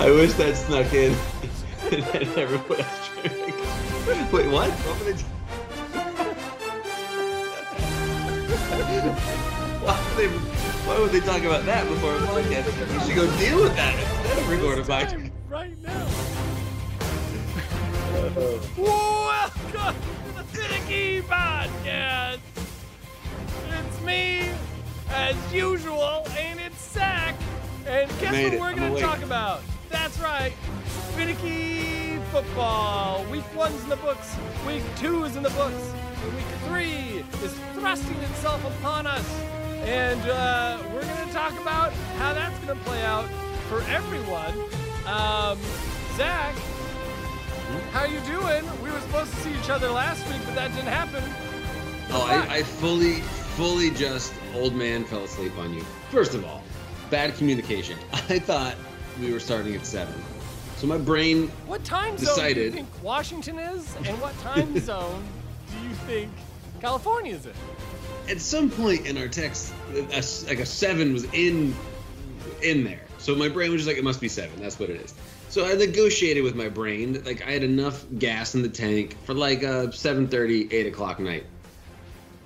I wish that snuck in. and then everyone else trying to- Wait, what? What were they t- why, would they, why would they talk about that before a podcast? We should go deal with that instead of recording a podcast. Right now. Welcome to the Phinnecky Podcast. It's me, as usual, and it's Zak. And guess Made what it. we're gonna talk about? That's right, Phinnecky football. Week one's in the books. Week two is in the books. And week three is thrusting itself upon us. And uh, we're gonna talk about how that's gonna play out for everyone. Um, Zak, how you doing? We were supposed to see each other last week, but that didn't happen. Oh, I, I fully, fully just old man fell asleep on you. First of all, bad communication. I thought we were starting at seven, so my brain. What time zone do you Decided. think Washington is, and what time zone do you think California is in? At some point in our text, a like a seven was in, in there. So my brain was just like, it must be seven. That's what it is. So I negotiated with my brain. Like I had enough gas in the tank for like a 7:30, 8 o'clock night.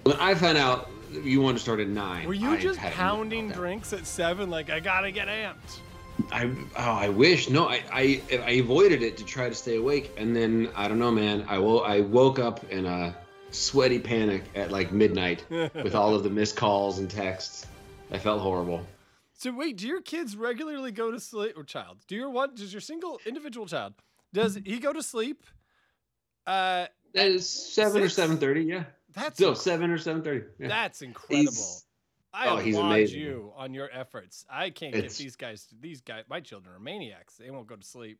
When I found out you wanted to start at nine, Were you I just had pounding drinks at seven? Like I gotta get amped. I oh I wish no I, I I avoided it to try to stay awake and then I don't know man I wo- I woke up in a sweaty panic at like midnight with all of the missed calls and texts. I felt horrible. So wait, do your kids regularly go to sleep or child? Do your one does your single individual child does he go to sleep? Uh That is seven or seven thirty. Yeah. that's No, inc- seven or seven thirty. Yeah. that's incredible. He's- I oh, he's applaud amazing. you on your efforts. I can't get these guys. These guys, my children are maniacs. They won't go to sleep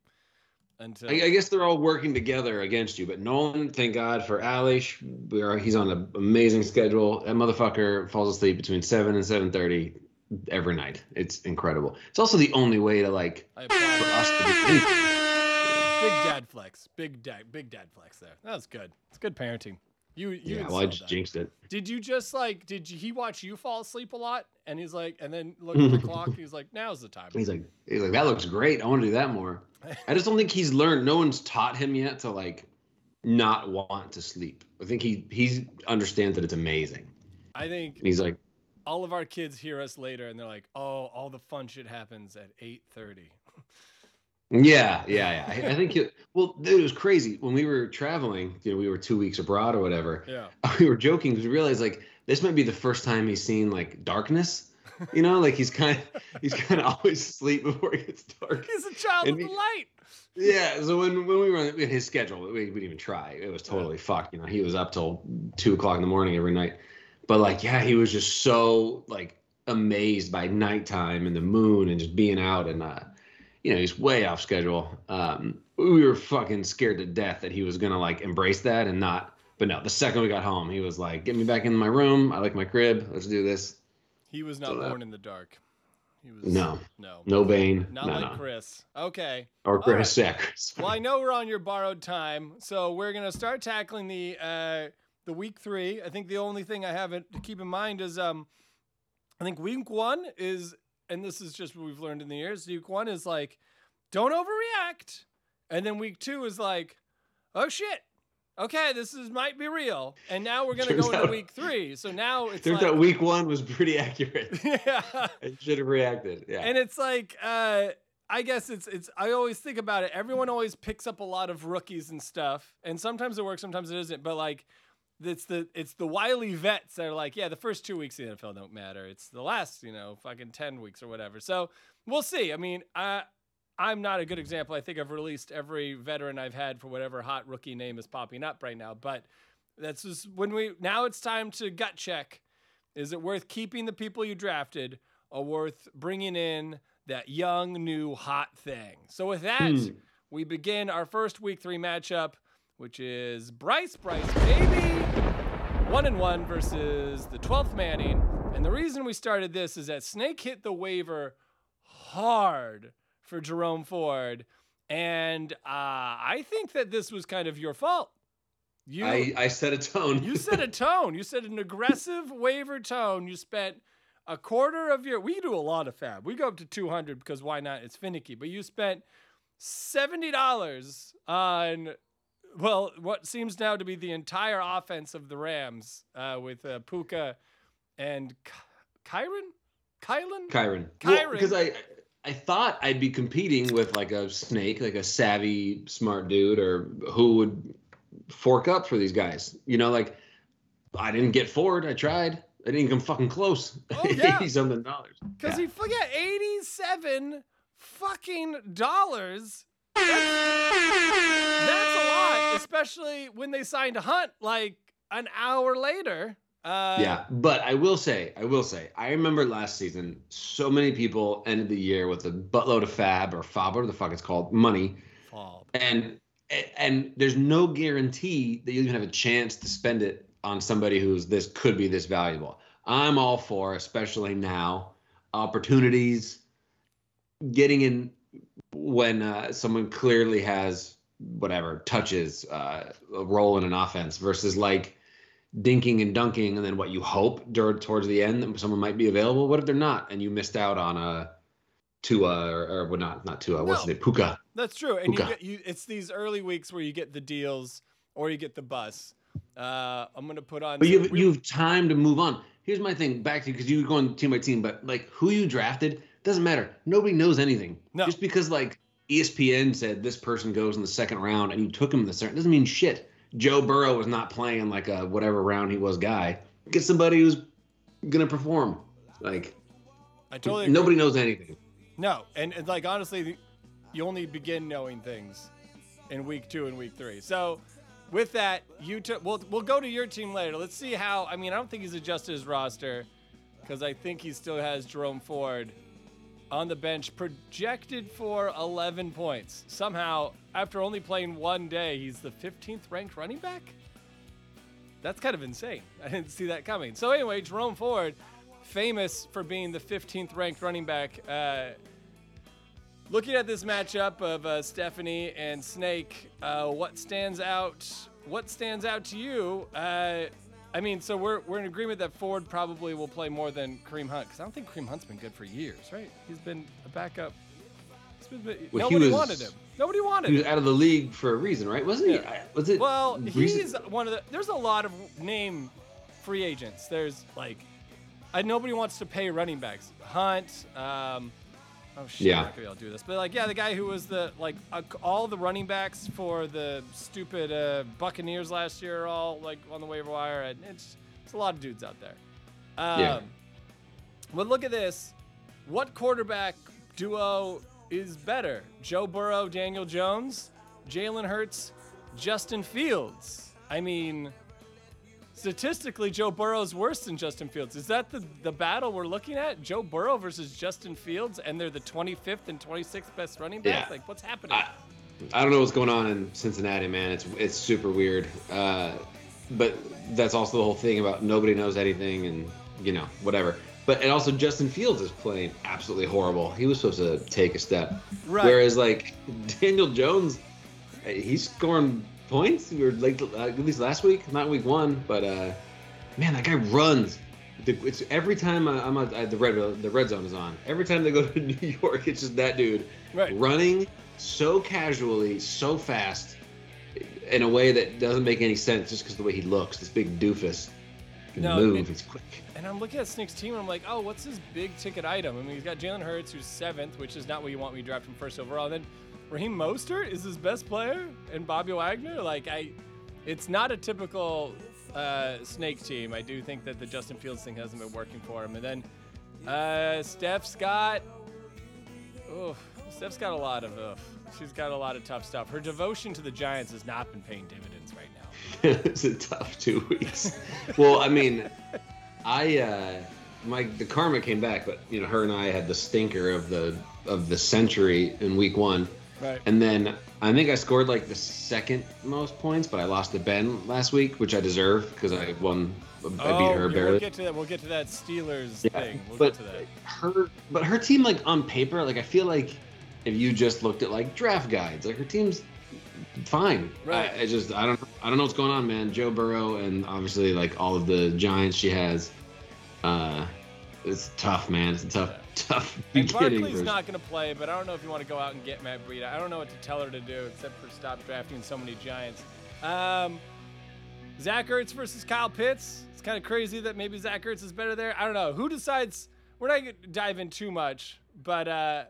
until. I, I guess they're all working together against you, but Nolan, thank God for Alish. We are he's on an amazing schedule. That motherfucker falls asleep between seven and seven thirty every night. It's incredible. It's also the only way to like for us to be Big dad flex. Big dad. Big dad flex. There. That was good. It's good parenting. You. You. Yeah, well, I just that. jinxed it. Did you just like? Did you, he watch you fall asleep a lot? And he's like, and then look at the clock. He's like, now's the time. He's like, he's like, that looks great. I want to do that more. I just don't think he's learned. No one's taught him yet to like not want to sleep. I think he he understands that it's amazing. I think And he's like, all of our kids hear us later, and they're like, oh, all the fun shit happens at eight thirty. yeah, yeah, yeah. I, I think he, well, dude, it was crazy when we were traveling. You know, we were two weeks abroad or whatever. Yeah. We were joking because we realized like this might be the first time he's seen like darkness. You know, like he's kind of he's kind of always asleep before it gets dark. He's a child And of the he- light. Yeah, so when, when we were on his schedule, we, we didn't even try. It was totally fucked. You know, he was up till two o'clock in the morning every night. But like, yeah, he was just so like amazed by nighttime and the moon and just being out and uh, you know, he's way off schedule. Um, we were fucking scared to death that he was gonna like embrace that and not. But no, the second we got home, he was like, "Get me back in my room. I like my crib. Let's do this." He was not So born in the dark. He was No. no, No Bane, not no, like no. Chris. Okay. or Chris. right. Yeah, Chris. Well, I know we're on your borrowed time, so we're gonna start tackling the uh, the week three. I think the only thing I haven't to keep in mind is um, I think week one is, and this is just what we've learned in the years. Week one is like, don't overreact, and then week two is like, oh shit, okay, this is might be real, and now we're gonna Turns go into out- week three. So now it's Turns like, out week one was pretty accurate. yeah. I should have reacted. Yeah. And it's like, uh, I guess it's it's. I always think about it. Everyone always picks up a lot of rookies and stuff, and sometimes it works, sometimes it isn't. But like, it's the it's the wily vets that are like, yeah, the first two weeks of the NFL don't matter. It's the last, you know, fucking ten weeks or whatever. So we'll see. I mean, I. I'm not a good example. I think I've released every veteran I've had for whatever hot rookie name is popping up right now. But that's just when we now it's time to gut check. Is it worth keeping the people you drafted or worth bringing in that young, new, hot thing? So, with that, Hmm. we begin our first week three matchup, which is Bryce Bryce, baby, one and one versus the 12th Manning. And the reason we started this is that Snake hit the waiver hard for Jerome Ford. And uh, I think that this was kind of your fault. You, I, I set a tone. you set a tone. You set an aggressive waiver tone. You spent a quarter of your. We do a lot of FAAB. We go up to 200 because why not? It's Phinnecky. But you spent seventy dollars on. Well, what seems now to be the entire offense of the Rams uh, with uh, Puka and Ky- Kyren? Kylan? Kyren. Kyren. Because I I thought I'd be competing with like a snake, like a savvy, smart dude, or who would fork up for these guys. You know, like I didn't get Ford. I tried. I didn't come fucking close. Oh, yeah. Eighty something dollars. Because Yeah. he forget 87 fucking dollars. That's, that's a lot, especially when they signed Hunt like an hour later. Uh, yeah, but I will say, I will say, I remember last season, so many people ended the year with a buttload of FAAB or fob, whatever the fuck it's called, money, Fob. and and there's no guarantee that you even have a chance to spend it on somebody who's this could be this valuable. I'm all for, especially now, opportunities, getting in when uh, someone clearly has whatever touches uh, a role in an offense versus like dinking and dunking and then what you hope dur- towards the end that someone might be available. What if they're not and you missed out on a Tua or, or well, not not Tua, what's No. it, Puka? That's true. And you get you it's these early weeks where you get the deals or you get the bus. Uh, I'm gonna put on But you have, real- you have time to move on. Here's my thing back to you because you were going team by team, but like who you drafted doesn't matter. Nobody knows anything. No. Just because like ESPN said this person goes in the second round and you took him in the second doesn't mean shit. Joe Burrow was not playing like a whatever round he was guy. Get somebody who's gonna perform. Like I totally agree. nobody knows anything. No, and, and like honestly, you only begin knowing things in week two and week three. So, with that, you took. We'll we'll go to your team later. Let's see how. I mean, I don't think he's adjusted his roster because I think he still has Jerome Ford on the bench, projected for 11 points. Somehow, after only playing one day, he's the 15th ranked running back. That's kind of insane. I didn't see that coming. So anyway, Jerome Ford, famous for being the 15th ranked running back. Uh, looking at this matchup of uh, Stephanie and Snake, uh, what stands out? What stands out to you? I mean, so we're, we're in agreement that Ford probably will play more than Kareem Hunt because I don't think Kareem Hunt's been good for years, right? He's been a backup. Been, Well, nobody was- wanted him. Nobody wanted He him. was out of the league for a reason, right? Wasn't he? Yeah. Was it? Well, recent- he's one of the. There's a lot of name free agents. There's like, I nobody wants to pay running backs. Hunt. Um, oh shit, Yeah. I'm not gonna be able to do this. But like, yeah, the guy who was the like uh, all the running backs for the stupid uh, Buccaneers last year are all like on the waiver wire, and it's it's a lot of dudes out there. Um, Yeah. But look at this. What quarterback duo is better? Joe Burrow, Daniel Jones, Jalen Hurts, Justin Fields. I mean, statistically, Joe Burrow's worse than Justin Fields. Is that the, the battle we're looking at? Joe Burrow versus Justin Fields, and they're the 25th and 26th best running backs? Yeah. Like, what's happening? I, I don't know what's going on in Cincinnati, man. It's it's super weird. Uh, but that's also the whole thing about nobody knows anything and you know whatever. But and also Justin Fields is playing absolutely horrible. He was supposed to take a step, Right. whereas like Daniel Jones, uh, he's scoring points. We were like uh, at least last week, not week one, but uh, man, that guy runs. The- It's every time I- I'm at the red the red zone is on. Every time they go to New York, it's just that dude Right. running so casually, so fast, in a way that doesn't make any sense just because the way he looks. This big doofus can No, move. it- he's quick. And I'm looking at Snick's team, and I'm like, oh, what's his big ticket item? I mean, he's got Jalen Hurts, who's seventh, which is not what you want me to draft him first overall. then Raheem Mostert is his best player, and Bobby Wagner. Like, I, it's not a typical uh, Snake team. I do think that the Justin Fields thing hasn't been working for him. And then uh, Steph's got, oof, Steph's got a lot of, she's got a lot of tough stuff. Her devotion to the Giants has not been paying dividends right now. it's a tough two weeks. well, I mean, I uh, my the karma came back, but you know, her and I had the stinker of the of the century in week one. Right. And then I think I scored like the second most points, but I lost to Ben last week, which I deserve because I won. I beat oh, her yeah, barely. We'll get to that. We'll get to that Steelers Yeah, thing. We'll but get to that. her, but her team, like on paper, like I feel like if you just looked at like draft guides, like her team's fine. Right. I, I just I don't I don't know what's going on, man. Joe Burrow and obviously like all of the giants she has. Uh, it's tough, man. It's a tough, tough And beginning. Barkley's not going to play, but I don't know if you want to go out and get Matt Breida. I don't know what to tell her to do except for stop drafting so many Giants. Um, Zach Ertz versus Kyle Pitts. It's kind of crazy that maybe Zach Ertz is better there. I don't know. Who decides? We're not going to dive in too much, but uh,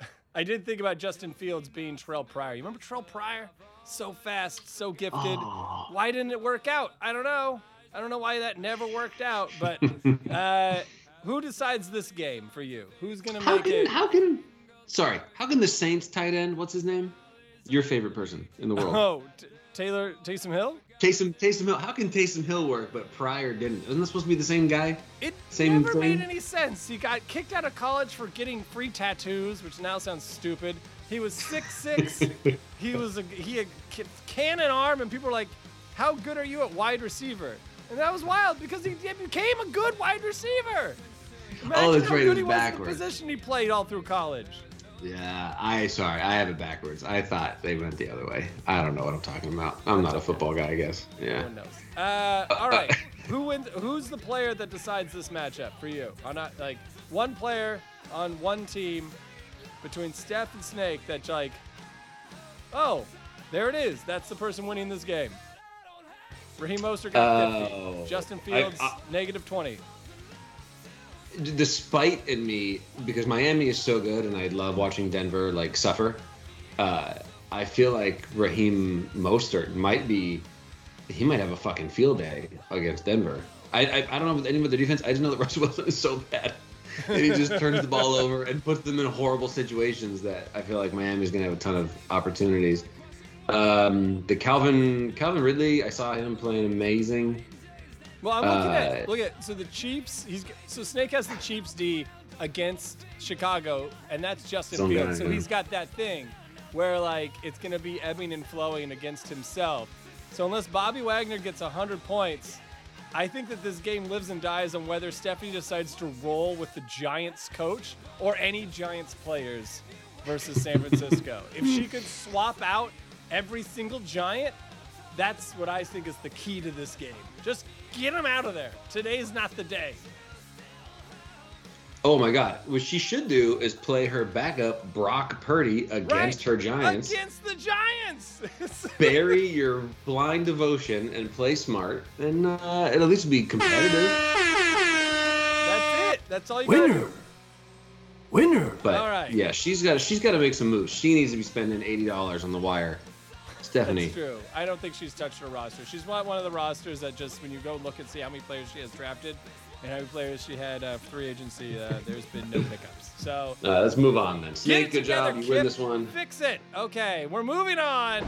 I did think about Justin Fields being Terrelle Pryor. You remember Terrelle Pryor? So fast, so gifted. Oh. Why didn't it work out? I don't know. I don't know why that never worked out, but uh, who decides this game for you? Who's going to How make can it? how can sorry how can the Saints tight end what's his name your favorite person in the world Oh, T- Taylor Taysom Hill? Taysom Taysom Hill how can Taysom Hill work but Pryor didn't isn't that supposed to be the same guy It Same never made thing? any sense. He got kicked out of college for getting free tattoos, which now sounds stupid. He was six six. he was a he had cannon arm, and people were like, "How good are you at wide receiver?" And that was wild because he, he became a good wide receiver. Imagine Oh, that's how right, it was backwards. the position he played all through college. yeah I sorry I have it backwards I thought they went the other way I don't know what I'm talking about I'm not a football guy I guess No yeah knows. Uh, all right. Who wins? Who's the player that decides this matchup for you? On not like one player on one team between Steph and Snake that's like, oh, there it is. That's the person winning this game. Raheem Mostert got 50. Oh. Justin I- Fields I- negative 20. The spite in me because Miami is so good and I love watching Denver like suffer. Uh, I feel like Raheem Mostert might be he might have a fucking field day against Denver. I I, I don't know with any of the defense. I just know that Russell Wilson is so bad. and he just turns the ball over and puts them in horrible situations that I feel like Miami's gonna have a ton of opportunities. Um, the Calvin Calvin Ridley, I saw him playing amazing. Well, I'm looking at Uh, look at so the Chiefs. He's so Snake has the Chiefs D against Chicago, and that's Justin Fields. guy, so yeah. he's got that thing where like it's gonna be ebbing and flowing against himself. So unless Bobby Wagner gets 100 points, I think that this game lives and dies on whether Stephanie decides to roll with the Giants coach or any Giants players versus San Francisco. if she could swap out every single Giant, that's what I think is the key to this game. Just get them out of there. Today's not the day. Oh my God! What she should do is play her backup Brock Purdy against Right? her Giants. Against the Giants. Bury your blind devotion and play smart, and uh, it'll at least be competitive. That's it. That's all you got to Winner. do. Winner. But All right. yeah, she's got she's got to make some moves. She needs to be spending eighty dollars on the wire. Stephanie, That's true. I don't think she's touched her roster. She's not one of the rosters that just when you go look and see how many players she has drafted and how many players she had uh, free agency, uh, there's been no pickups. So uh, let's move on then. Snake, good job. together, You win this one. Fix it. Okay, we're moving on.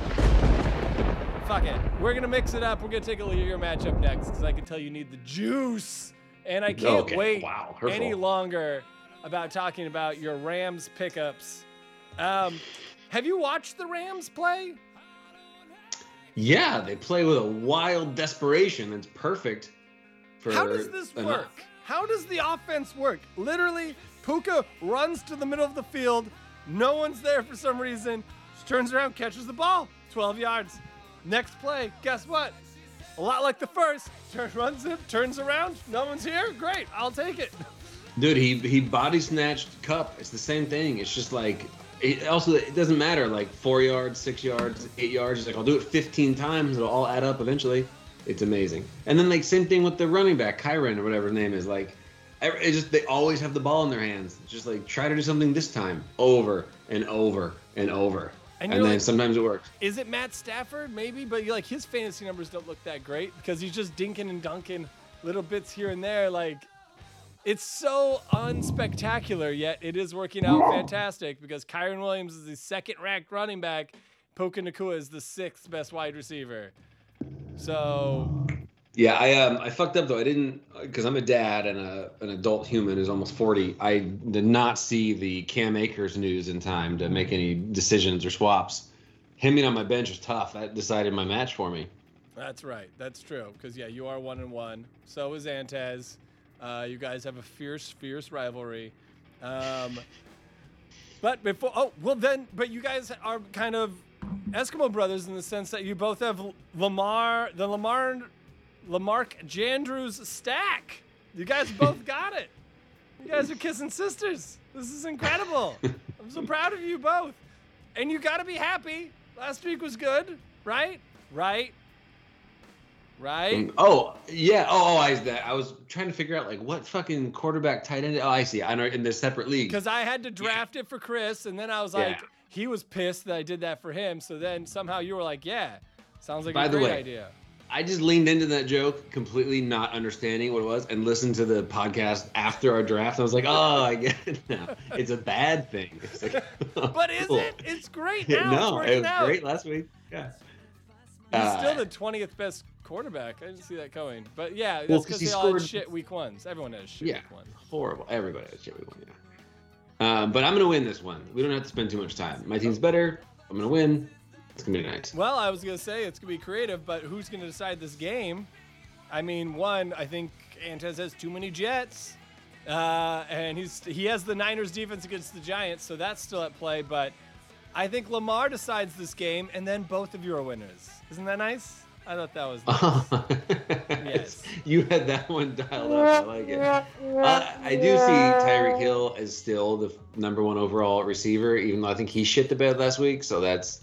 Fuck it. We're gonna mix it up. We're gonna take a look at your matchup next because I can tell you need the juice, and I can't Okay, wait wow, any longer about talking about your Rams pickups. Um, have you watched the Rams play? Yeah, they play with a wild desperation. That's perfect. For How does this work? How does the offense work? Literally, Puka runs to the middle of the field. No one's there for some reason. Just turns around, catches the ball. 12 yards. Next play, guess what? A lot like the first. Turn, runs it, turns around. No one's here. Great, I'll take it. Dude, he he body snatched Cup. It's the same thing. It's just like it also it doesn't matter like four yards, six yards, eight yards. It's like I'll do it 15 times. It'll all add up eventually. It's amazing. And then like same thing with the running back Kyren or whatever his name is. Like it just they always have the ball in their hands. It's just like try to do something this time over and over and over. And And, then like- sometimes it works. Is it Matt Stafford? Maybe, but like his fantasy numbers don't look that great because he's just dinking and dunking little bits here and there. Like it's so unspectacular, yet it is working out fantastic because Kyren Williams is the second ranked running back. Puka Nacua is the sixth best wide receiver. So Yeah, I um I fucked up though. I didn't because I'm a dad and a an adult human who's almost 40. I did not see the Cam Akers news in time to make any decisions or swaps. Him being on my bench was tough. That decided my match for me. that's right. That's true. Because yeah, you are one and one. So is Antez. Uh, you guys have a fierce, fierce rivalry. Um, but before, oh well, then, but you guys are kind of Eskimo brothers in the sense that you both have Lamar, the Lamar, Lamarck Jandrews stack. You guys both got it. You guys are kissing sisters. This is incredible. I'm so proud of you both. And you got to be happy. Last week was good, right? Right? Right? Oh yeah. Oh, oh I that I was trying to figure out like what fucking quarterback tight end. Oh, I see. I know in the separate league. Because I had to draft it for Chris, and then I was Yeah. like, he was pissed that I did that for him. So then somehow you were like, yeah, sounds like By a the great way, idea. I just leaned into that joke, completely not understanding what it was, and listened to the podcast after our draft. I was like, oh, I get it now. It's a bad thing. Like, But is cool. it? It's great now. no, it was out. great last week. Yeah. He's Uh, still the 20th best quarterback. I didn't see that coming. But yeah, that's because 'cause he they all had shit week ones. Everyone has shit Yeah. week ones. horrible. Everybody has shit week won. Yeah. Um, but I'm gonna win this one. We don't have to spend too much time. My team's better. I'm gonna win. It's gonna be nice. Well, I was gonna say it's gonna be creative, but who's gonna decide this game? I mean, one, I think Antez has too many Jets, uh, and he's he has the Niners defense against the Giants, so that's still at play. But I think Lamar decides this game, and then both of you are winners. Isn't that nice? I thought that was. Nice. Yes. You had that one dialed up. I like it. Uh, I do see Tyreek Hill as still the number one overall receiver, even though I think he shit the bed last week. So that's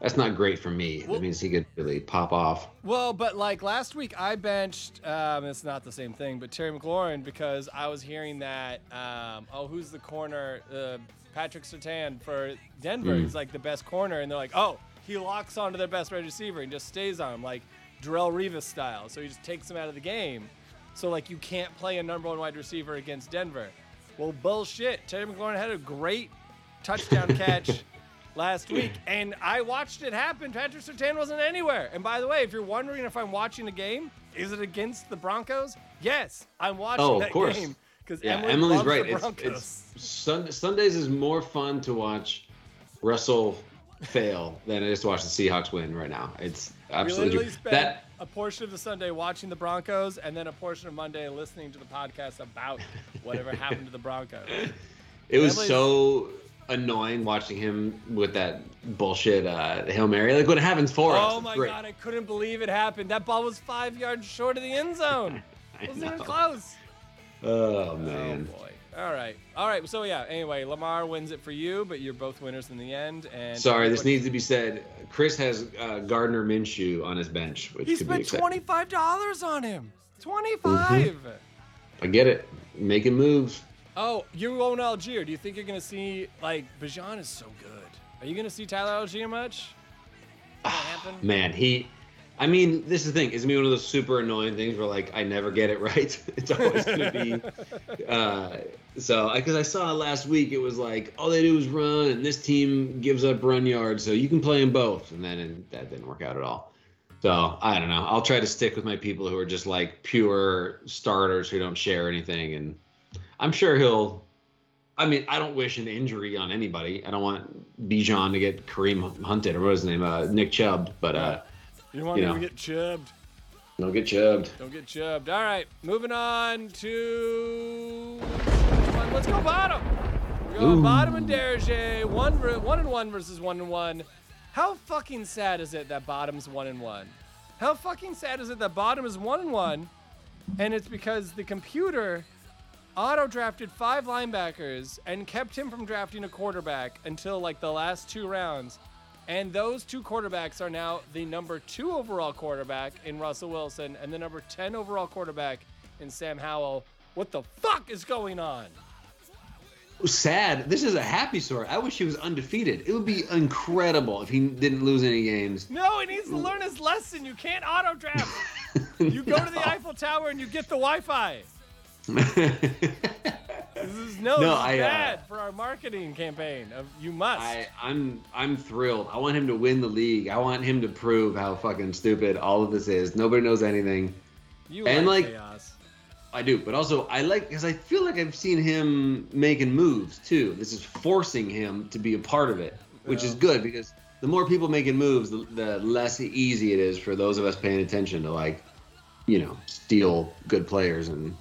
that's not great for me. Well- that means he could really pop off. Well, but like last week, I benched. Um, it's not the same thing, but Terry McLaurin because I was hearing that. Um, oh, who's the corner? Uh, Patrick Surtain for Denver. Mm. He's like the best corner, and they're like, oh, he locks onto their best wide receiver and just stays on him, like Darrelle Revis style. So he just takes him out of the game. So like you can't play a number one wide receiver against Denver. Well, bullshit. Terry McLaurin had a great touchdown catch last week, and I watched it happen. Patrick Surtain wasn't anywhere. And by the way, if you're wondering if I'm watching a game, is it against the Broncos? Yes, I'm watching Oh, of that course. game because Yeah, Emily Emily's right. It's, it's Sun, Sundays is more fun to watch Russell fail than it is to watch the Seahawks win right now. It's absolutely spent that. a portion of the Sunday watching the Broncos, and then a portion of Monday listening to the podcast about whatever happened to the Broncos. It was Emily's- so annoying watching him with that bullshit uh, hail mary. Like when it happens for us. Oh my great. god, I couldn't believe it happened. That ball was five yards short of the end zone. Wasn't even close. Oh man. Oh boy. All right. All right. So yeah. Anyway, Lamar wins it for you, but you're both winners in the end. And Sorry, this needs to be said. Chris has uh, Gardner Minshew on his bench, which He spent twenty five dollars on him. Twenty five. I get it. Making moves. Oh, you own Allgeier. Do you think you're gonna see like Bijan is so good? Are you gonna see Tyler Allgeier much? Gonna? Man, he. I mean, this is the thing. It's gonna be one of those super annoying things where like I never get it right. it's always gonna be. Uh, so, because I saw last week, it was like all they do is run, and this team gives up run yards, so you can play them both, and then and that didn't work out at all. So I don't know. I'll try to stick with my people who are just like pure starters who don't share anything, and I'm sure he'll. I mean, I don't wish an injury on anybody. I don't want Bijan to get Kareem hunted or what was his name, uh, Nick Chubb, but uh, You don't want You know. to get chubbed. don't get chubbed. Don't get chubbed. All right, moving on to let's go bottom. We're going Ooh. bottom and Derege, one one and one versus one and one. How fucking sad is it that bottom's one and one? How fucking sad is it that bottom is one and one, and it's because the computer auto drafted five linebackers and kept him from drafting a quarterback until like the last two rounds. And those two quarterbacks are now the number two overall quarterback in Russell Wilson and the number 10 overall quarterback in Sam Howell. What the fuck is going on? Sad. This is a happy story. I wish he was undefeated. It would be incredible if he didn't lose any games. No, he needs to learn his lesson. You can't auto draft. You go to the Eiffel Tower and you get the Wi Fi. This is no, No, this is I, uh, bad for our marketing campaign. Of you must. I, I'm I'm thrilled. I want him to win the league. I want him to prove how fucking stupid all of this is. Nobody knows anything. you and, like, like, chaos. I do, but also I like because I feel like I've seen him making moves too. This is forcing him to be a part of it, which is good because the more people making moves, the, the less easy it is for those of us paying attention to like, you know, steal good players and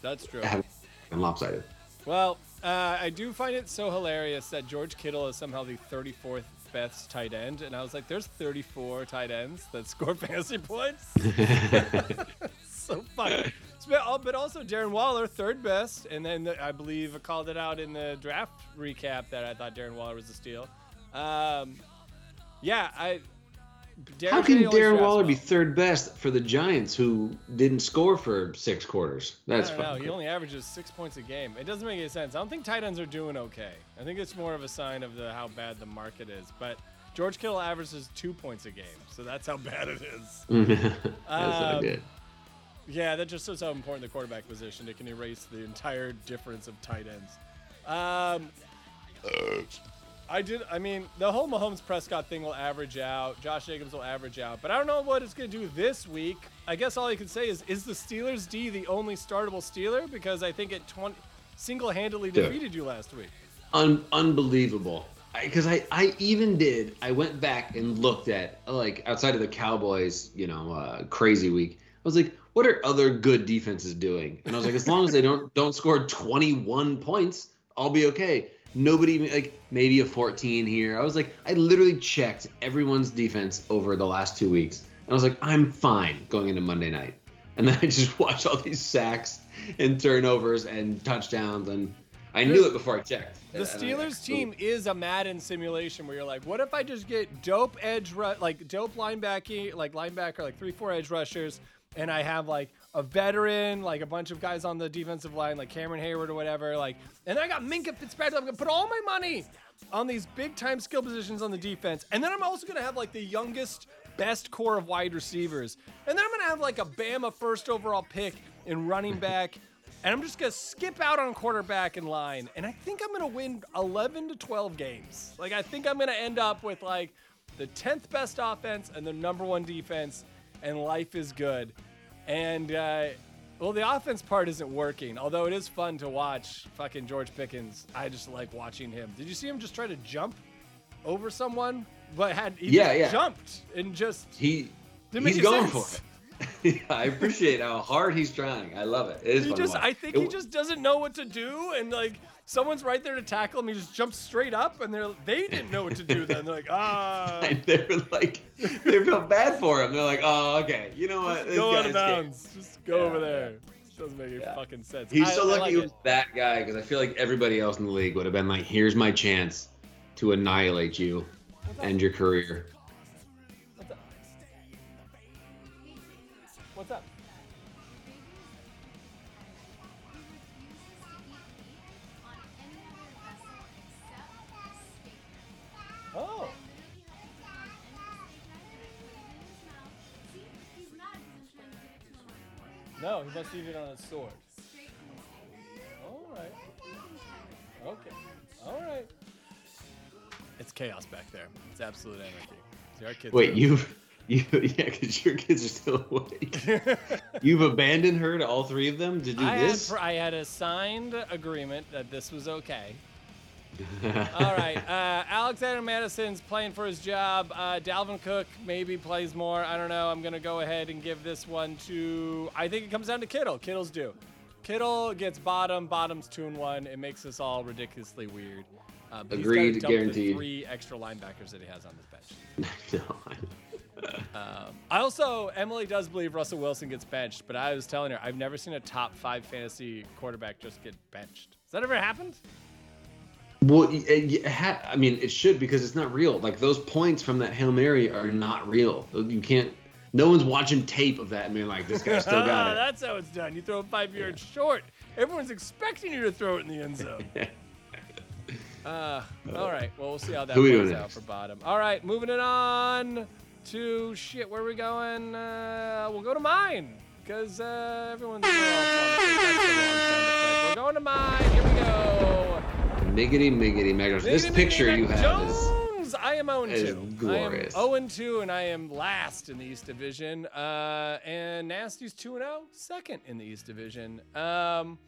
That's true. have them lopsided. Well, uh, I do find it so hilarious that George Kittle is somehow the 34th best tight end, and I was like, "There's 34 tight ends that score fantasy points." so funny. But but also Darren Waller, third best, and then the, I believe I called it out in the draft recap that I thought Darren Waller was a steal. Um, yeah, I. Darren How can Darren drafts Waller be third best for the Giants, who didn't score for six quarters? That's I don't know. fucking He only averages six points a game. It doesn't make any sense. I don't think tight ends are doing okay. I think it's more of a sign of the how bad the market is. But George Kittle averages two points a game, so that's how bad it is. That's not Um, good. Yeah, that just shows how important the quarterback position. It can erase the entire difference of tight ends. Um, I did. I mean, the whole Mahomes Prescott thing will average out. Josh Jacobs will average out, but I don't know what it's going to do this week. I guess all you can say is, is the Steelers D the only startable Steeler? Because I think it 20, single-handedly Dude. defeated you last week. Un- unbelievable. Because I, I, even did. I went back and looked at like outside of the Cowboys, you know, uh, crazy week. I was like, what are other good defenses doing? And I was like, as long as they don't don't score 21 points, I'll be okay. Nobody like maybe a 14 here. I was like, I literally checked everyone's defense over the last two weeks, and I was like, I'm fine going into Monday night. And then I just watched all these sacks and turnovers and touchdowns, and I knew it before I checked. The Steelers team is a Madden simulation where you're like, what if I just get dope edge, ru- like dope linebacker, like linebacker, like three, four edge rushers, and I have like a veteran, like a bunch of guys on the defensive line, like Cameron Heyward or whatever, like, and I got Minkah Fitzpatrick. I'm gonna put all my money on these big time skill positions on the defense, and then I'm also gonna have like the youngest, best core of wide receivers, and then I'm gonna have like a Bama first overall pick in running back. And I'm just gonna skip out on quarterback in line, and I think I'm gonna win 11 to 12 games. Like I think I'm gonna end up with like the 10th best offense and the number one defense, and life is good. And uh, well, the offense part isn't working, although it is fun to watch. Fucking George Pickens, I just like watching him. Did you see him just try to jump over someone, but had he Yeah, yeah. jumped and just He he's going sense. for it. yeah, I appreciate how hard he's trying. I love it. It is he just. I think It he just doesn't know what to do and like someone's right there to tackle him he just jumps straight up and they're they didn't know what to do then they're like ah And they were like, they felt bad for him. They're like, oh, okay, you know what? This go out of bounds just go Yeah, over yeah. there doesn't make any Yeah. fucking sense He's I- so lucky like he it. was that guy because I feel like everybody else in the league would have been like, here's my chance to annihilate you, end your career. No he must eat it on a sword all right okay all right it's chaos back there it's absolute anarchy See, our kids Wait, are- you, you, yeah, because your kids are still awake. You've abandoned her to all three of them to do I this. pr- I had a signed agreement that this was okay. All right. Uh, Alexander Mattison's playing for his job. Uh, Dalvin Cook maybe plays more. I don't know. I'm going to go ahead and give this one to. I think it comes down to Kittle. Kittle's due. Kittle gets bottom. Bottom's two and one. It makes us all ridiculously weird. Uh, Agreed, guaranteed. three extra linebackers that he has on his bench. no, I- Um, I also Emily does believe Russell Wilson gets benched, but I was telling her I've never seen a top five fantasy quarterback just get benched. Has that ever happened? Well, y- y- it ha- I mean, it should because it's not real. Like those points from that hail mary are not real. You can't. No one's watching tape of that and being like, "This guy still got it." That's how it's done. You throw it five yards short. Everyone's expecting you to throw it in the end zone. Uh, all right. Well, we'll see how that plays out for bottom. All right, moving it on to shit. Where are we going? Uh, we'll go to mine because uh, everyone's. We're, all the wrong sound. We're going to mine. Here we go. Miggity, miggity, meggers. This Miggity, picture miggity, you have is. I am 0 is 2. glorious. I am 0 2, and I am last in the East Division. Uh, and Nasty's 2 0, second in the East Division. Um,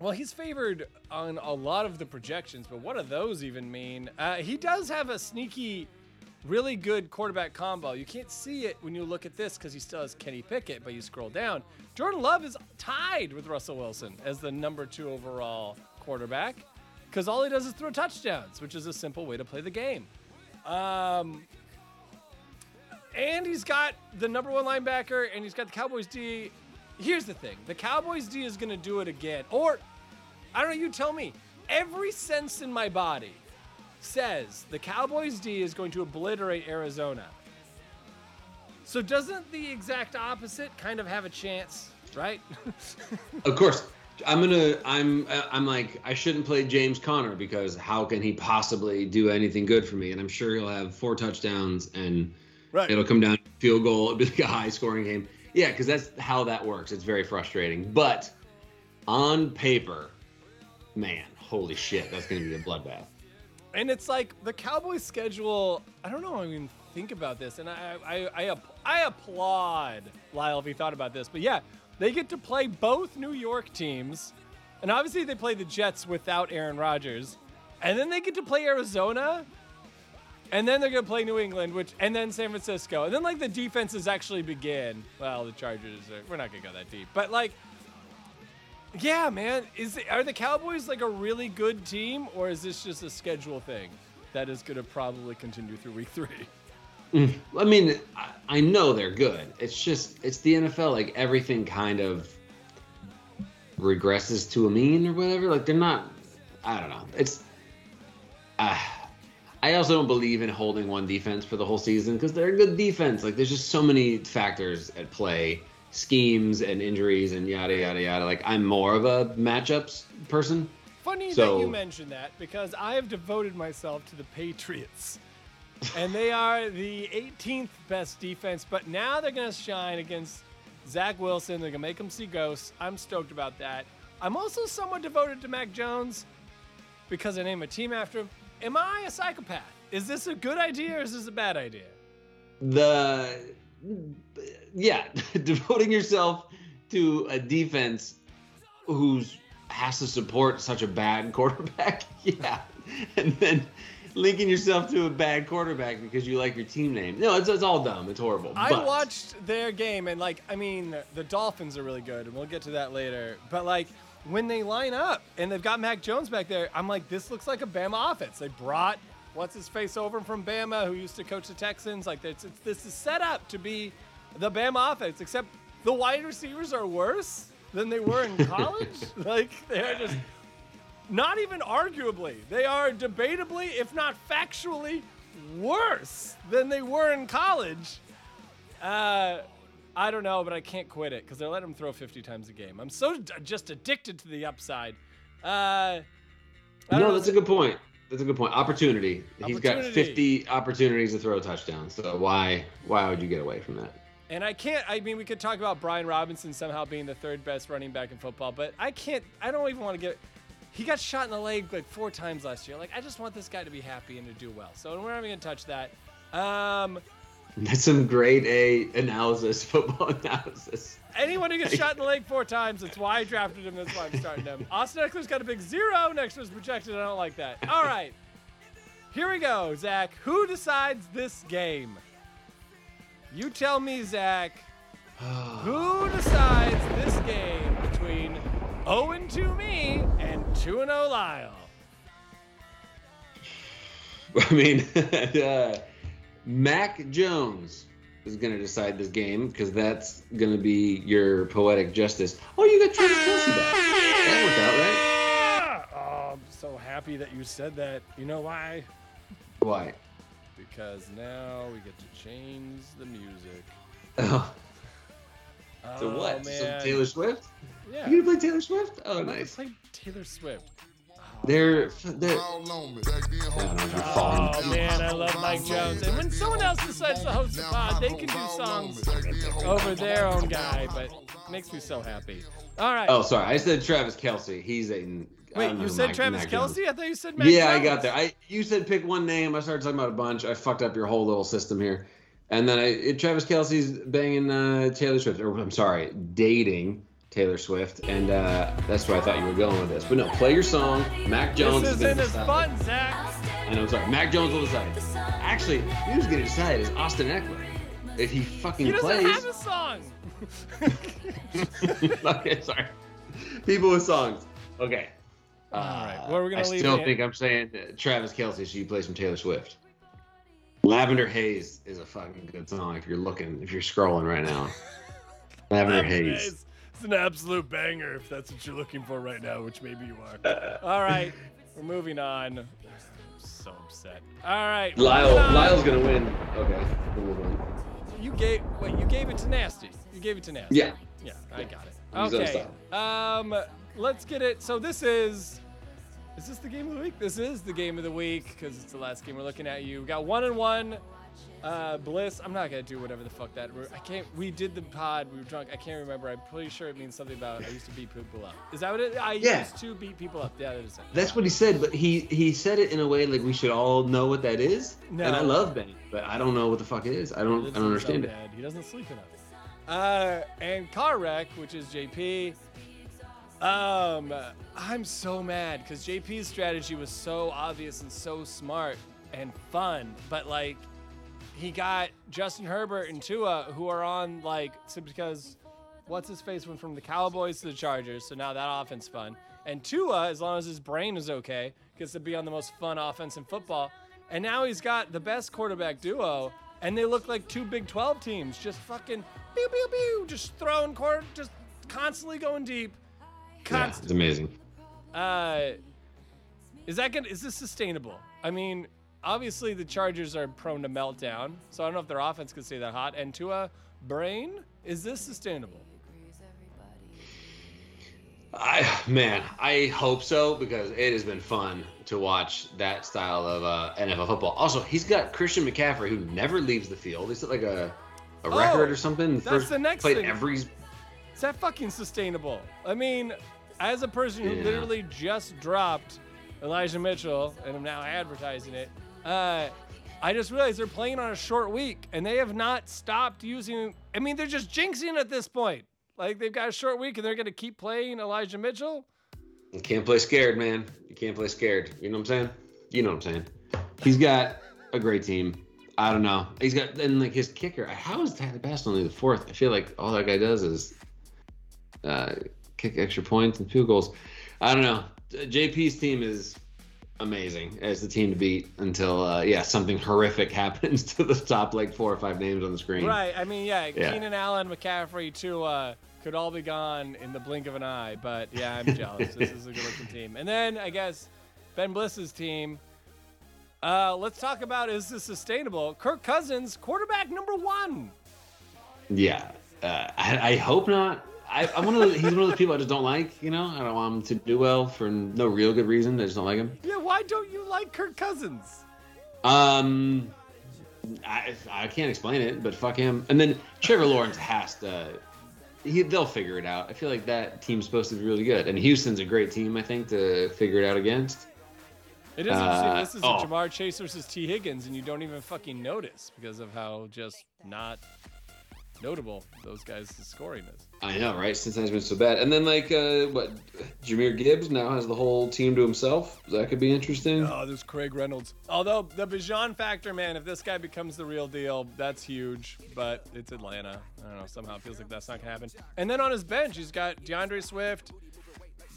well, he's favored on a lot of the projections, but what do those even mean? Uh, he does have a sneaky, really good quarterback combo. You can't see it when you look at this because he still has Kenny Pickett, but you scroll down. Jordan Love is tied with Russell Wilson as the number two overall quarterback because all he does is throw touchdowns, which is a simple way to play the game. Um, and he's got the number one linebacker, and he's got the Cowboys D. here's the thing: the Cowboys D is gonna do it again, or I don't know. You tell me. Every sense in my body says the Cowboys D is going to obliterate Arizona. So doesn't the exact opposite kind of have a chance, right? Of course, I'm gonna. I'm. Uh, I'm like. I shouldn't play James Conner because how can he possibly do anything good for me? And I'm sure he'll have four touchdowns and right. it'll come down to field goal. It'll be like a high scoring game. Yeah, because that's how that works. It's very frustrating. But on paper, man, holy shit, that's gonna be a bloodbath. And it's like the Cowboys' schedule. I don't know. I even think about this, and I I I, I applaud Lyle if he thought about this. But yeah, they get to play both New York teams, and obviously they play the Jets without Aaron Rodgers, and then they get to play Arizona, and then they're gonna play New England, which and then San Francisco, and then like the defenses actually begin. Well, the Chargers. Are, we're not gonna go that deep, but like. Yeah, man. Is are the Cowboys like a really good team, or is this just a schedule thing that is going to probably continue through Week Three? I mean, I, I know they're good. It's just it's the NFL. Like everything kind of regresses to a mean or whatever. Like they're not. I don't know. It's. Uh, I also don't believe in holding one defense for the whole season because they're a good defense. Like there's just so many factors at play, schemes and injuries and yada yada yada. Like I'm more of a matchups person. Funny So- that you mentioned that because I have devoted myself to the Patriots. And they are the 18th best defense, but now they're going to shine against Zach Wilson. They're going to make him see ghosts. I'm stoked about that. I'm also somewhat devoted to Mac Jones because I name a team after him. Am I a psychopath? Is this a good idea or is this a bad idea? the yeah devoting yourself to a defense who's has to support such a bad quarterback yeah and then linking yourself to a bad quarterback because you like your team name no it's, it's all dumb it's horrible I but watched their game and like I mean the Dolphins are really good and we'll get to that later. But like when they line up and they've got Mac Jones back there, I'm like this looks like a Bama offense. They brought what's his face over from Bama who used to coach the Texans. Like it's, it's this is set up to be the Bama offense except the wide receivers are worse than they were in college. like they're just not even arguably. They are debatably, if not factually, worse than they were in college. Uh, I don't know, but I can't quit it because they're letting him throw 50 times a game. I'm so d- just addicted to the upside. Uh, no know. that's a good point that's a good point opportunity. he's got 50 opportunities to throw a touchdown so why why would you get away from that And I can't. I mean, we could talk about Brian Robinson somehow being the third best running back in football, but I can't. I don't even want to get. He got shot in the leg like four times last year. Like, I just want this guy to be happy and to do well. So we're not even gonna touch that. Um, that's some grade a analysis football analysis anyone who gets shot in the leg four times, that's why I drafted him. That's why I'm starting him. Austin Ekeler's got a big zero next to his projected. I don't like that. All right, here we go, Zak. Who decides this game? You tell me, Zak. Who decides this game between 0 2 me and 2 0 Lyle? I mean, uh, Mac Jones is going to decide this game because that's going to be your poetic justice. Oh, you got Travis Kelce back. That worked out, right? Oh, I'm so happy that you said that. You know why? Why? Because now we get to change the music. Oh, so oh, what? Man. So Taylor Swift? Yeah. You gonna play Taylor Swift? Oh, I'm nice. play Taylor Swift. They're oh, they're. All on me. Back then, I don't know if you're Oh following. man, I love Mike Jones. And when someone else decides to host a pod, they can do songs over their own guy, but makes me so happy. All right. Oh, sorry. I said Travis Kelce. He's a Wait, you said Mac- Travis Mac Jones- Kelce? I thought you said Mac yeah, I got there. I you said pick one name. I started talking about a bunch. I fucked up your whole little system here, and then I it, Travis Kelce's banging uh, Taylor Swift. Or I'm sorry, dating Taylor Swift, and uh, that's where I thought you were going with this. But no, play your song. Mac Jones This is isn't as fun, Zak. And I know, sorry. Mac Jones will decide. Actually, who's gonna decide is Austin Ekeler. If he fucking He doesn't plays. have a song. okay, sorry. People with songs. Okay. All right, where are we gonna leave still it? think I'm saying uh, Travis Kelce should you play some Taylor Swift. Lavender Haze is a fucking good song if you're looking, if you're scrolling right now. Lavender Haze. It's an absolute banger if that's what you're looking for right now, which maybe you are. All right, we're moving on. I'm so upset. All right, Lyle. Lyle's gonna win. Okay, we'll move on. You gave wait. You gave it to Nasty. You gave it to Nasty. Yeah. Yeah, I got it. Okay. Um, let's get it. So this is. Is this the game of the week? This is the game of the week because it's the last game we're looking at. You We got one and one. Uh, Bliss. I'm not gonna do whatever the fuck that. I can't. We did the pod. We were drunk. I can't remember. I'm pretty sure it means something about I used to beat people up. Is that what it? I Yeah. used to beat people up. Yeah, that is it. That's what he said, but he he said it in a way like we should all know what that is. No. And I love Ben, but I don't know what the fuck it is. I don't I don't understand own it. He doesn't sleep enough. Uh, and car wreck, which is JP. Um, I'm so mad because JP's strategy was so obvious and so smart and fun, but like, he got Justin Herbert and Tua, who are on like because what's his face went from the Cowboys to the Chargers, so now that offense fun. And Tua, as long as his brain is okay, gets to be on the most fun offense in football. And now he's got the best quarterback duo, and they look like two Big 12 teams, just fucking pew pew pew, just throwing court, just constantly going deep. Yeah, it's amazing. uh, is that gonna? Is this sustainable? I mean, obviously the Chargers are prone to meltdown, so I don't know if their offense could stay that hot. And Tua, brain, is this sustainable? I man, I hope so because it has been fun to watch that style of uh, NFL football. Also, he's got Christian McCaffrey who never leaves the field. Is it like a a Oh, record or something? that's First- the next played thing. every. Is that fucking sustainable? I mean, as a person who Yeah. literally just dropped Elijah Mitchell and I'm now advertising it, uh, I just realized they're playing on a short week and they have not stopped using. I mean, they're just jinxing at this point. Like they've got a short week and they're going to keep playing Elijah Mitchell. You can't play scared, man. You can't play scared. You know what I'm saying? You know what I'm saying? He's got a great team. I don't know. He's got and like his kicker. How is Tyler Bass only the fourth? I feel like all that guy does is uh, kick extra points and field goals. I don't know. JP's team is amazing as the team to beat until uh, yeah something horrific happens to the top like four or five names on the screen. Right. I mean, yeah, Yeah. Keenan Allen, McCaffrey, too, uh, could all be gone in the blink of an eye. But yeah, I'm jealous. this is a good looking team. And then I guess Ben Bliss's team. Uh, let's talk about is this sustainable? Kirk Cousins, quarterback number one. Yeah, uh, I, I hope not. I, I'm one of the, he's one of those people I just don't like. You know, I don't want him to do well for no real good reason. I just don't like him. Yeah, why don't you like Kirk Cousins? Um, I I can't explain it, but fuck him. And then Trevor Lawrence has to. He, they'll figure it out. I feel like that team's supposed to be really good, and Houston's a great team. I think to figure it out against. It is interesting. Uh, This is oh. a Ja'Marr Chase versus Tee Higgins, and you don't even fucking notice because of how just not notable those guys' scoring is. I know, right? Cincinnati's been so bad, and then like uh, what? Jahmyr Gibbs now has the whole team to himself. That could be interesting. Oh, there's Craig Reynolds. Although the Bijan factor, man, if this guy becomes the real deal, that's huge. But it's Atlanta. I don't know. Somehow it feels like that's not gonna happen. And then on his bench, he's got D'Andre Swift,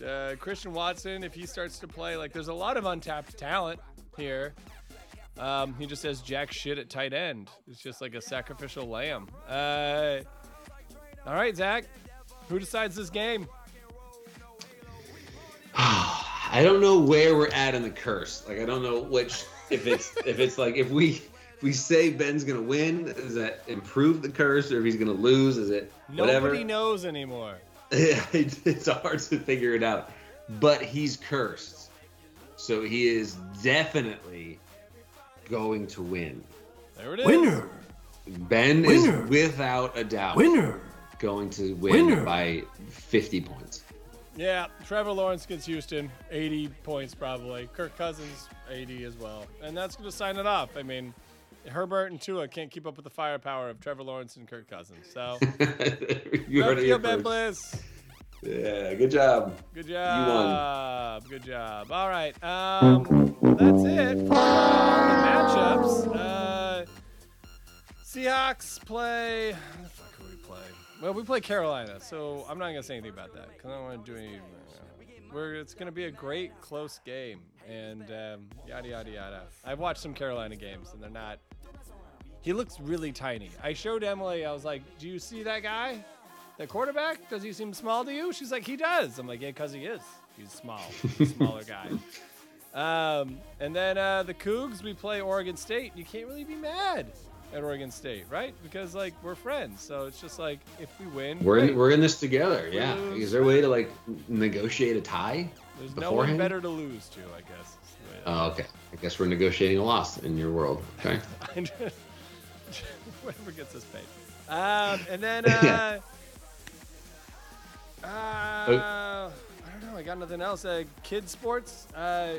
uh, Christian Watson. If he starts to play, like there's a lot of untapped talent here. Um, he just says jack shit at tight end. It's just like a sacrificial lamb. Uh, all right, Zak. Who decides this game? I don't know where we're at in the curse. Like I don't know which if it's if it's like if we if we say Ben's gonna win, does that improve the curse, or if he's gonna lose, is it whatever? Nobody knows anymore. Yeah, it's hard to figure it out. But he's cursed, so he is definitely going to win. There it is. Winner. Ben Winner. is without a doubt Winner. going to win Winner. by 50 points. Yeah, Trevor Lawrence gets Houston, 80 points probably. Kirk Cousins, 80 as well. And that's going to sign it off. I mean, Herbert and Tua can't keep up with the firepower of Trevor Lawrence and Kirk Cousins. So, you heard thank it you, here Ben first. Bliss. Yeah, good job. Good job. You won. job. Good job. All right. Um, that's it for the matchups. Uh, Seahawks play. Who the fuck do we play? Well, we play Carolina, so I'm not gonna say anything about that because I don't want to do any. We're, it's gonna be a great close game, and um, yada yada yada. I've watched some Carolina games, and they're not. He looks really tiny. I showed Emily. I was like, "Do you see that guy? the quarterback, does he seem small to you? She's like, he does. I'm like, yeah, because he is. He's small, He's a smaller guy. Um, and then uh, the Cougs, we play Oregon State. You can't really be mad at Oregon State, right? Because like we're friends, so it's just like if we win, We're in, we're in this together. We Yeah. lose, Is there a way to like negotiate a tie? There's no one beforehand? better to lose to, I guess. is the way it Oh, okay. I guess we're negotiating a loss in your world. Okay. Whoever gets us paid. Um, and then, uh, uh, I don't know. I got nothing else. Uh, kids sports. Uh,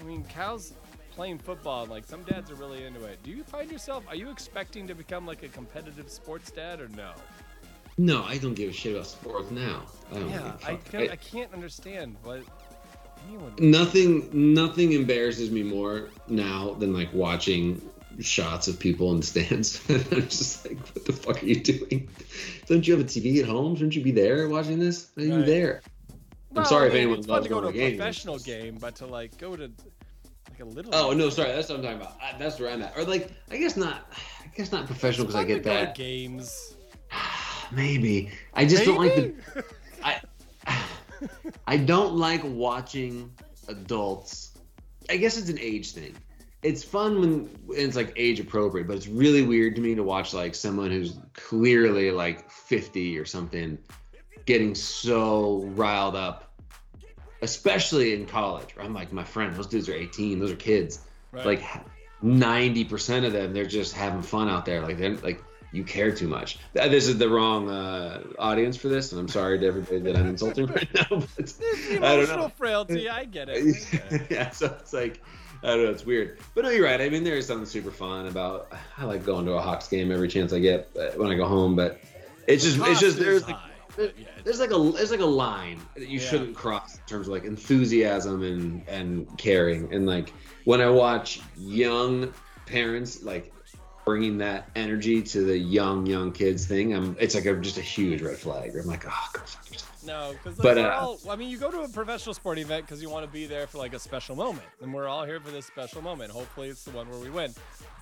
I mean, Cal's playing football. Like some dads are really into it. Do you find yourself? Are you expecting to become like a competitive sports dad or no? No, I don't give a shit about sports now. I Yeah, I can't, I can't understand what anyone. nothing nothing embarrasses me more now than like watching shots of people in the stands. I'm just like, what the fuck are you doing? Don't you have a TV at home? Shouldn't you be there watching this? Are you Right. there? I'm Well, sorry I if mean, anyone It's fun to go to a games. professional game, but to like go to like a little. Oh no, sorry, that's what I'm talking about. I, that's where I'm at. Or like, I guess not. I guess not professional because I get that. games. Maybe I just don't like the. I I don't like watching adults. I guess it's an age thing. It's fun when it's like age appropriate, but it's really weird to me to watch like someone who's clearly like 50 or something getting so riled up, especially in college. I'm like, my friend, those dudes are 18, those are kids. Right. Like 90% of them, they're just having fun out there. Like they're like you care too much. Uh, This is the wrong uh, audience for this, and I'm sorry to everybody that I'm insulting right now. But There's I don't emotional know. frailty. I get it. I get it. yeah, so it's like I don't know, it's weird. But no, you're right. I mean, there is something super fun about. I like going to a Hawks game every chance I get uh, when I go home. But it's just, it's just there's high, yeah, there's like a there's like a line that you Yeah. shouldn't cross in terms of like enthusiasm and and caring. And like when I watch young parents like bringing that energy to the young young kids thing, I'm it's like a, just a huge red flag. I'm like, oh, go fuck yourself. No, because But, we're uh, all. I mean, you go to a professional sporting event because you want to be there for like a special moment, and we're all here for this special moment. Hopefully, it's the one where we win,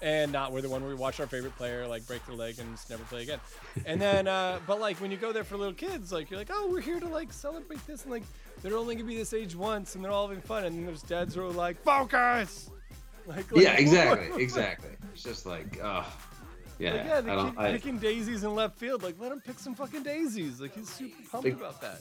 and not where the one where we watch our favorite player like break their leg and never play again. And then, uh, but like when you go there for little kids, like you're like, oh, we're here to like celebrate this, and like they're only gonna be this age once, and they're all having fun, and then there's dads who are like, focus. Like, like Yeah, exactly, exactly. It's just like, oh, yeah. Like, yeah, I they don't. keep I, picking daisies in left field. Like, let him pick some fucking daisies. Like, he's super pumped Like- about that.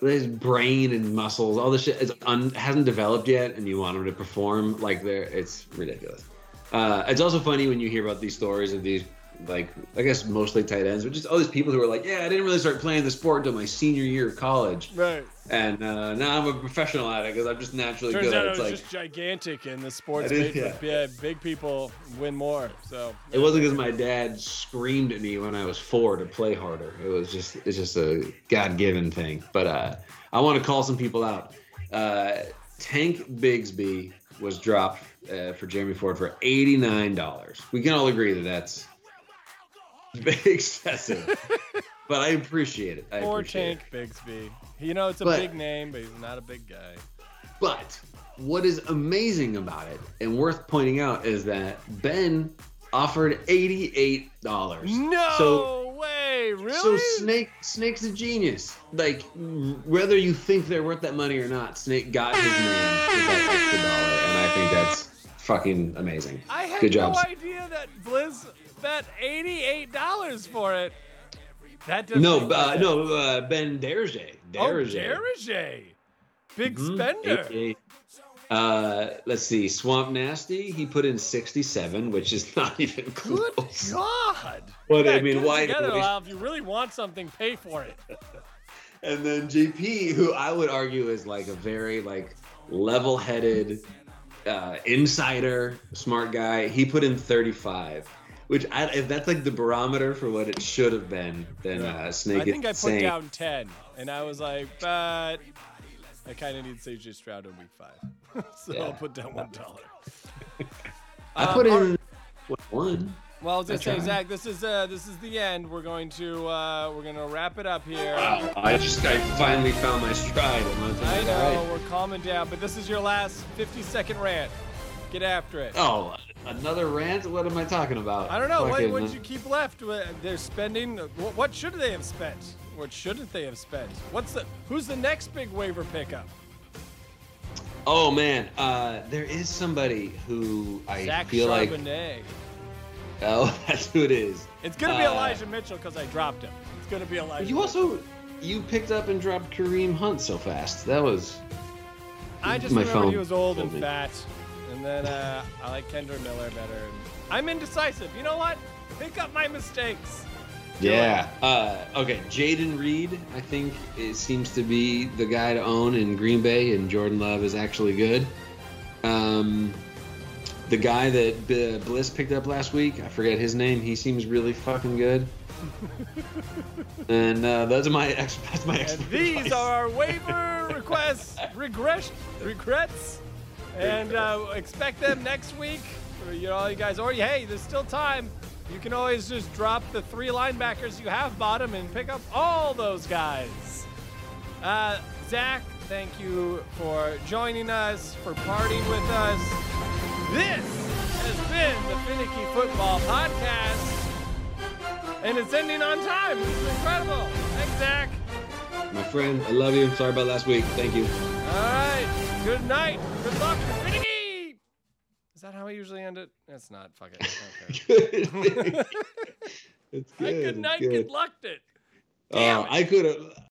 his brain and muscles, all this shit is un, hasn't developed yet, and you want him to perform like they're it's ridiculous. Uh, it's also funny when you hear about these stories of these like I guess mostly tight ends, but just all these people who are like, yeah, I didn't really start playing the sport until my senior year of college, Right. and uh, now I'm a professional at it because I'm just naturally Turns good. out it it's was like just gigantic, and the sports I did- made for yeah, big people win more. So it wasn't because my dad screamed at me when I was four to play harder. It was just it's just a God given thing. But uh, I want to call some people out. Uh, Tank Bigsby was dropped uh, for Jerome Ford for eighty nine dollars. We can all agree that that's excessive, but I appreciate it. I Poor appreciate Tank it. Bigsby. You know, it's a But- big name, but he's not a big guy. But what is amazing about it and worth pointing out is that Ben offered eighty eight dollars. No So way, really? So Snake Snake's a genius. Like whether you think they're worth that money or not, Snake got his man with that extra dollar, and I think that's fucking amazing. I had Good no idea that Bliss bet eighty-eight dollars for it. That doesn't No, uh, no, uh, Ben Derge. Oh, Derge. Big Mhm. spender. AKA. Uh, let's see, Swamp Nasty. He put in sixty-seven, which is not even cool. Good close. God. But, I mean, why- Together. If you really want something, pay for it. And then JP, who I would argue is like a very like level-headed uh, insider, smart guy. He put in 35, which I, if that's like the barometer for what it should have been, then uh, Snake I think I put saying, down 10, and I was like, but I kind of need CJ Stroud in week five. so Yeah. I'll put down $1. I Uh, put all in what, one. Well, I was gonna I say, tried. Zak, this is uh, this is the end. We're going to uh, we're gonna wrap it up here. Wow, I just I finally found my stride. I'm not I know right. we're calming down, but this is your last 50 second rant. Get after it. Oh, Another rant? What am I talking about? I don't know. What, Fucking- what did you keep left? They're spending. What, what should they have spent? What shouldn't they have spent? What's the? Who's the next big waiver pickup? Oh man, uh, there is somebody who I Zak feel like. Charbonnet. Oh, that's who it is. It's gonna be Uh, Elijah Mitchell because I dropped him. It's gonna be Elijah. You Mitchell. also you picked up and dropped Kareem Hunt so fast. That was I just my remember he was old and fat, then uh, I like Kendre Miller better. I'm indecisive. You know what? Pick up my mistakes. yeah. Uh, okay, Jayden Reed, I think it seems to be the guy to own in Green Bay, and Jordan Love is actually good. Um, the guy that B- Bliss picked up last week, I forget his name. He seems really fucking good. and uh, those are my ex- that's my And expert these advice. are our waiver requests, regret, regrets, and uh, expect them next week. You know, you guys, or hey, there's still time. You can always just drop the three linebackers you have bottom and pick up all those guys. Uh, Zak, thank you for joining us, for partying with us. This has been the Phinnecky Football Podcast. And it's ending on time. This is incredible. Thanks, Zak. My friend, I love you. Sorry about last week. Thank you. All right. Good night. Good luck. Is that how I usually end it? It's not. Fuck it. Okay. it's I good. good night. it's Good luck. It. Uh, Damn it. I could have.